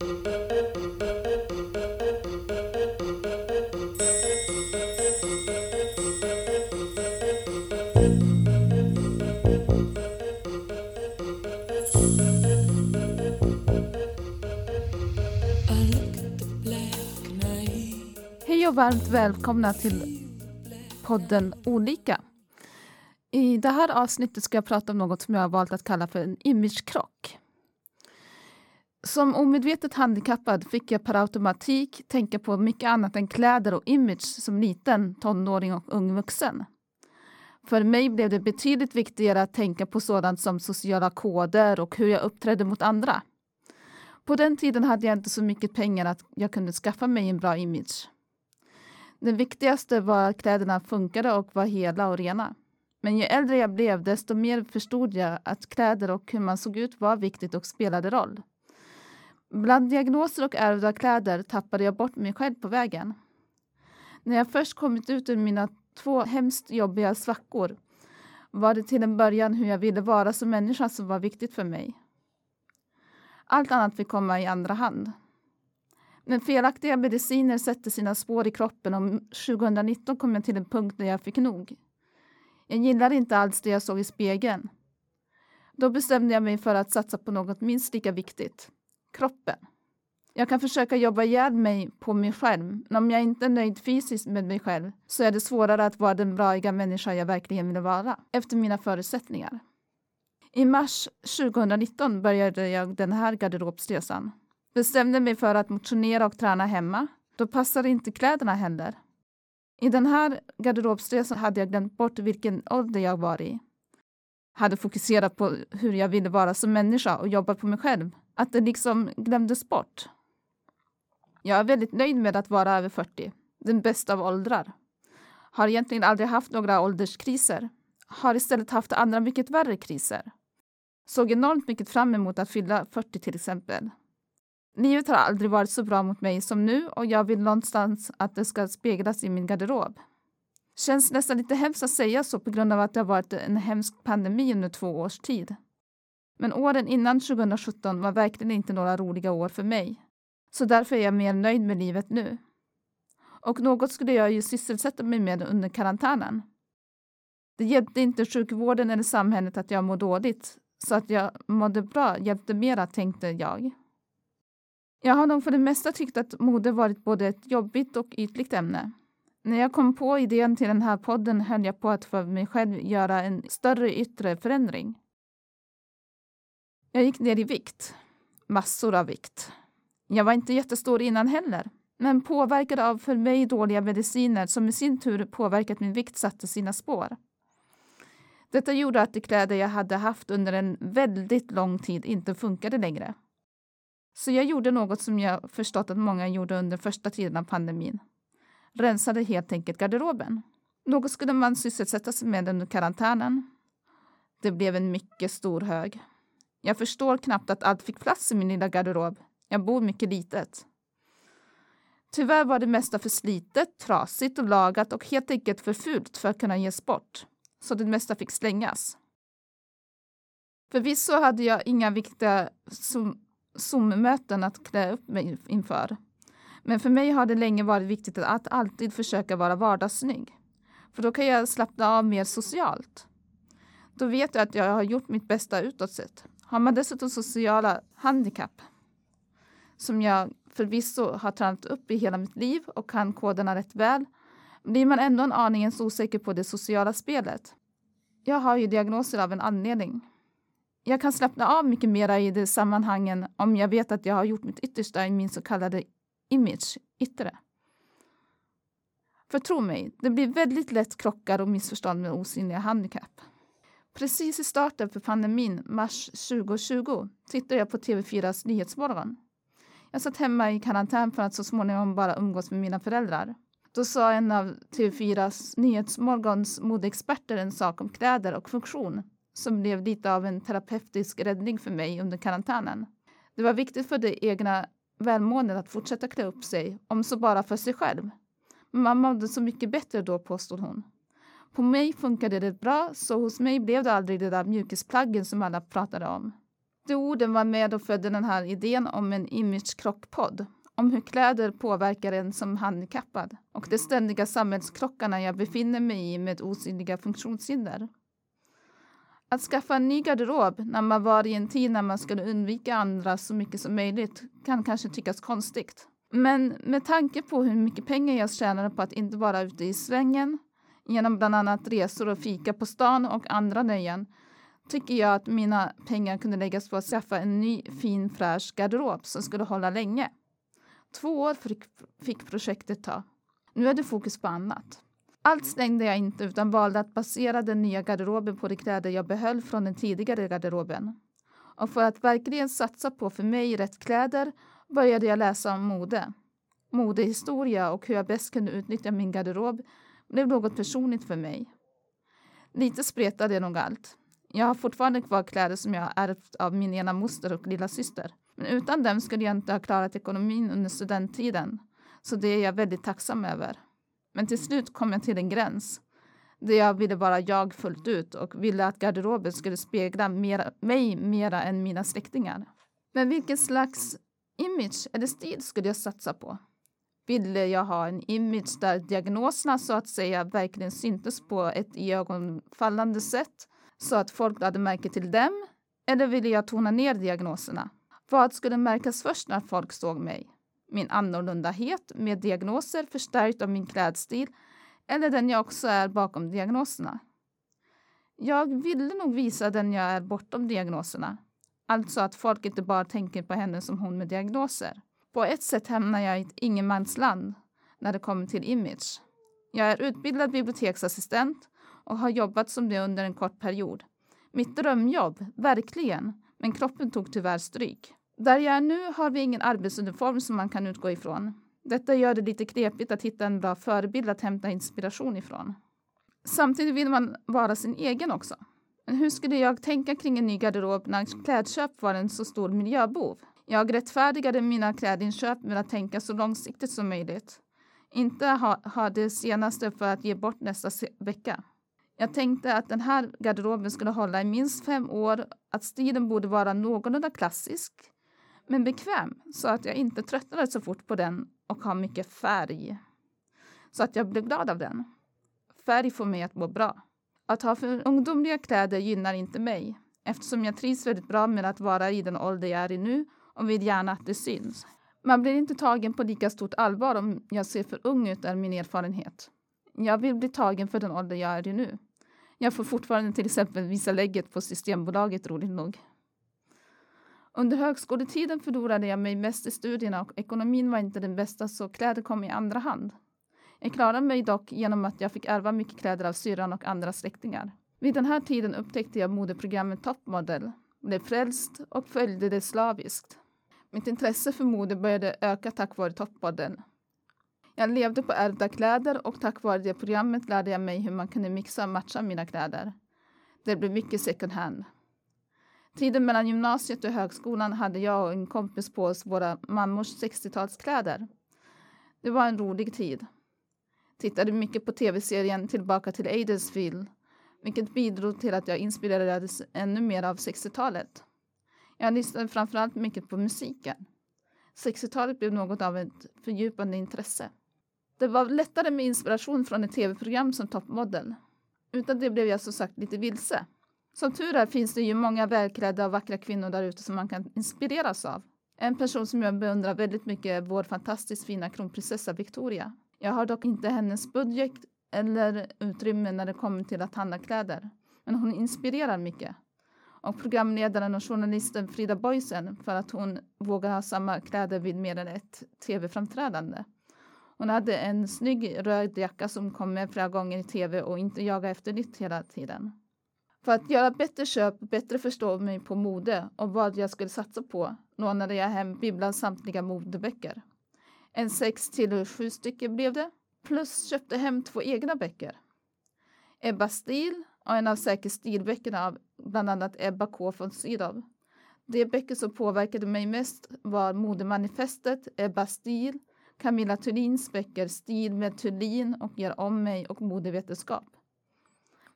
Hej och varmt välkomna till podden Olika. I det här avsnittet ska jag prata om något som jag har valt att kalla för en imagekrock. Som omedvetet handikappad fick jag per automatik tänka på mycket annat än kläder och image som liten, tonåring och ung vuxen. För mig blev det betydligt viktigare att tänka på sådant som sociala koder och hur jag uppträdde mot andra. På den tiden hade jag inte så mycket pengar att jag kunde skaffa mig en bra image. Det viktigaste var att kläderna funkade och var hela och rena. Men ju äldre jag blev, desto mer förstod jag att kläder och hur man såg ut var viktigt och spelade roll. Bland diagnoser och ärvda kläder tappade jag bort mig själv på vägen. När jag först kommit ut ur mina två hemskt jobbiga svackor var det till en början hur jag ville vara som människa som var viktigt för mig. Allt annat fick komma i andra hand. Men felaktiga mediciner sätter sina spår i kroppen och 2019 kom jag till en punkt där jag fick nog. Jag gillade inte alls det jag såg i spegeln. Då bestämde jag mig för att satsa på något minst lika viktigt. Kroppen. Jag kan försöka jobba ihjäl mig på mig själv, men om jag inte är nöjd fysiskt med mig själv så är det svårare att vara den braiga människa jag verkligen vill vara, efter mina förutsättningar. I mars 2019 började jag den här garderobsresan. Bestämde mig för att motionera och träna hemma. Då passade inte kläderna heller. I den här garderobsresan hade jag glömt bort vilken ålder jag var i. Hade fokuserat på hur jag ville vara som människa och jobbat på mig själv. Att det liksom glömdes bort. Jag är väldigt nöjd med att vara över 40. Den bästa av åldrar. Har egentligen aldrig haft några ålderskriser. Har istället haft andra mycket värre kriser. Såg enormt mycket fram emot att fylla 40 till exempel. Livet har aldrig varit så bra mot mig som nu och jag vill någonstans att det ska speglas i min garderob. Känns nästan lite hemskt att säga så på grund av att det har varit en hemsk pandemi under två års tid. Men åren innan 2017 var verkligen inte några roliga år för mig. Så därför är jag mer nöjd med livet nu. Och något skulle jag ju sysselsätta mig med under karantänen. Det hjälpte inte sjukvården eller samhället att jag mår dåligt, så att jag mådde bra hjälpte mera, tänkte jag. Jag har nog för det mesta tyckt att mode varit både ett jobbigt och ytligt ämne. När jag kom på idén till den här podden höll jag på att för mig själv göra en större yttre förändring. Jag gick ner i vikt. Massor av vikt. Jag var inte jättestor innan heller, men påverkad av för mig dåliga mediciner som i sin tur påverkat min vikt satte sina spår. Detta gjorde att de kläder jag hade haft under en väldigt lång tid inte funkade längre. Så jag gjorde något som jag förstått att många gjorde under första tiden av pandemin. Rensade helt enkelt garderoben. Något skulle man sysselsätta sig med under karantänen. Det blev en mycket stor hög. Jag förstår knappt att allt fick plats i min lilla garderob. Jag bor mycket litet. Tyvärr var det mesta för slitet, trasigt och lagat och helt enkelt för fult för att kunna ges bort. Så det mesta fick slängas. Förvisso hade jag inga viktiga Zoom-möten att klä upp mig inför. Men för mig har det länge varit viktigt att alltid försöka vara vardagssnygg. För då kan jag slappna av mer socialt. Då vet jag att jag har gjort mitt bästa utåt sett. Har man dessutom sociala handikapp, som jag förvisso har tränat upp i hela mitt liv och kan koderna rätt väl, blir man ändå en aningen osäker på det sociala spelet. Jag har ju diagnoser av en anledning jag kan slappna av mycket mera i de sammanhangen om jag vet att jag har gjort mitt yttersta i min så kallade image, yttre. För tro mig, det blir väldigt lätt krockar och missförstånd med osynliga handikapp. Precis i starten för pandemin, mars 2020, tittade jag på TV4s Nyhetsmorgon. Jag satt hemma i karantän för att så småningom bara umgås med mina föräldrar. Då sa en av TV4s Nyhetsmorgons modeexperter en sak om kläder och funktion som blev lite av en terapeutisk räddning för mig under karantänen. Det var viktigt för det egna välmåendet att fortsätta klä upp sig, om så bara för sig själv. Man mådde så mycket bättre då, påstod hon. På mig funkade det bra, så hos mig blev det aldrig de där mjukisplaggen som alla pratade om. De orden var med och födde den här idén om en imagekrockpodd om hur kläder påverkar en som handikappad och de ständiga samhällskrockarna jag befinner mig i med osynliga funktionshinder. Att skaffa en ny garderob när man var i en tid när man skulle undvika andra så mycket som möjligt kan kanske tyckas konstigt. Men med tanke på hur mycket pengar jag tjänade på att inte vara ute i svängen genom bland annat resor och fika på stan och andra nöjen tycker jag att mina pengar kunde läggas på att skaffa en ny fin fräsch garderob som skulle hålla länge. Två år fick projektet ta. Nu är det fokus på annat. Allt slängde jag inte utan valde att basera den nya garderoben på de kläder jag behöll från den tidigare garderoben. Och för att verkligen satsa på för mig rätt kläder började jag läsa om mode. Modehistoria och hur jag bäst kunde utnyttja min garderob blev något personligt för mig. Lite spretade nog allt. Jag har fortfarande kvar kläder som jag ärvt av min ena moster och lilla syster. Men utan dem skulle jag inte ha klarat ekonomin under studenttiden. Så det är jag väldigt tacksam över. Men till slut kom jag till en gräns där jag ville vara jag fullt ut och ville att garderoben skulle spegla mera, mig mera än mina släktingar. Men vilken slags image eller stil skulle jag satsa på? Ville jag ha en image där diagnoserna så att säga verkligen syntes på ett iögonfallande sätt så att folk lade märke till dem? Eller ville jag tona ner diagnoserna? Vad skulle märkas först när folk såg mig? Min annorlundahet med diagnoser förstärkt av min klädstil eller den jag också är bakom diagnoserna? Jag ville nog visa den jag är bortom diagnoserna. Alltså att folk inte bara tänker på henne som hon med diagnoser. På ett sätt hamnar jag i ett ingenmansland när det kommer till image. Jag är utbildad biblioteksassistent och har jobbat som det under en kort period. Mitt drömjobb, verkligen, men kroppen tog tyvärr stryk. Där jag är nu har vi ingen arbetsuniform som man kan utgå ifrån. Detta gör det lite knepigt att hitta en bra förebild att hämta inspiration ifrån. Samtidigt vill man vara sin egen också. Men hur skulle jag tänka kring en ny garderob när klädköp var en så stor miljöbov? Jag rättfärdigade mina klädinköp med att tänka så långsiktigt som möjligt. Inte ha, ha det senaste för att ge bort nästa vecka. Jag tänkte att den här garderoben skulle hålla i minst fem år, att stilen borde vara någorlunda klassisk, men bekväm så att jag inte tröttnade så fort på den och har mycket färg. Så att jag blev glad av den. Färg får mig att må bra. Att ha för ungdomliga kläder gynnar inte mig eftersom jag trivs väldigt bra med att vara i den ålder jag är i nu och vill gärna att det syns. Man blir inte tagen på lika stort allvar om jag ser för ung ut är min erfarenhet. Jag vill bli tagen för den ålder jag är i nu. Jag får fortfarande till exempel visa lägget på Systembolaget roligt nog. Under högskoletiden förlorade jag mig mest i studierna och ekonomin var inte den bästa så kläder kom i andra hand. Jag klarade mig dock genom att jag fick ärva mycket kläder av syrran och andra släktingar. Vid den här tiden upptäckte jag modeprogrammet Top Model, blev frälst och följde det slaviskt. Mitt intresse för mode började öka tack vare Top Model. Jag levde på ärvda kläder och tack vare det programmet lärde jag mig hur man kunde mixa och matcha mina kläder. Det blev mycket second hand. Tiden mellan gymnasiet och högskolan hade jag och en kompis på oss våra mammors 60-talskläder. Det var en rolig tid. Tittade mycket på tv-serien Tillbaka till Adelsville, vilket bidrog till att jag inspirerades ännu mer av 60-talet. Jag lyssnade framförallt mycket på musiken. 60-talet blev något av ett fördjupande intresse. Det var lättare med inspiration från ett tv-program som toppmodell. Utan det blev jag som sagt lite vilse. Som tur är finns det ju många välklädda och vackra kvinnor där ute som man kan inspireras av. En person som jag beundrar väldigt mycket är vår fantastiskt fina kronprinsessa Victoria. Jag har dock inte hennes budget eller utrymme när det kommer till att handla kläder. Men hon inspirerar mycket. Och programledaren och journalisten Frida Boisen för att hon vågar ha samma kläder vid mer än ett tv-framträdande. Hon hade en snygg röd jacka som kom med flera gånger i tv och inte jaga efter nytt hela tiden. För att göra bättre köp och bättre förstå mig på mode och vad jag skulle satsa på lånade jag hem Bibblans samtliga modeböcker. En sex till sju stycken blev det, plus köpte hem två egna böcker. Ebba Stil och en av säkert stilböckerna av bland annat Ebba K von Sydow. De böcker som påverkade mig mest var Modemanifestet, Ebba Stil, Camilla Thulins böcker Stil med Thulin och Gör om mig och Modevetenskap.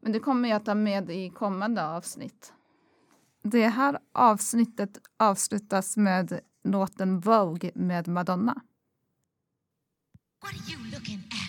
Men det kommer jag ta med i kommande avsnitt. Det här avsnittet avslutas med låten Vogue med Madonna. What are you looking at?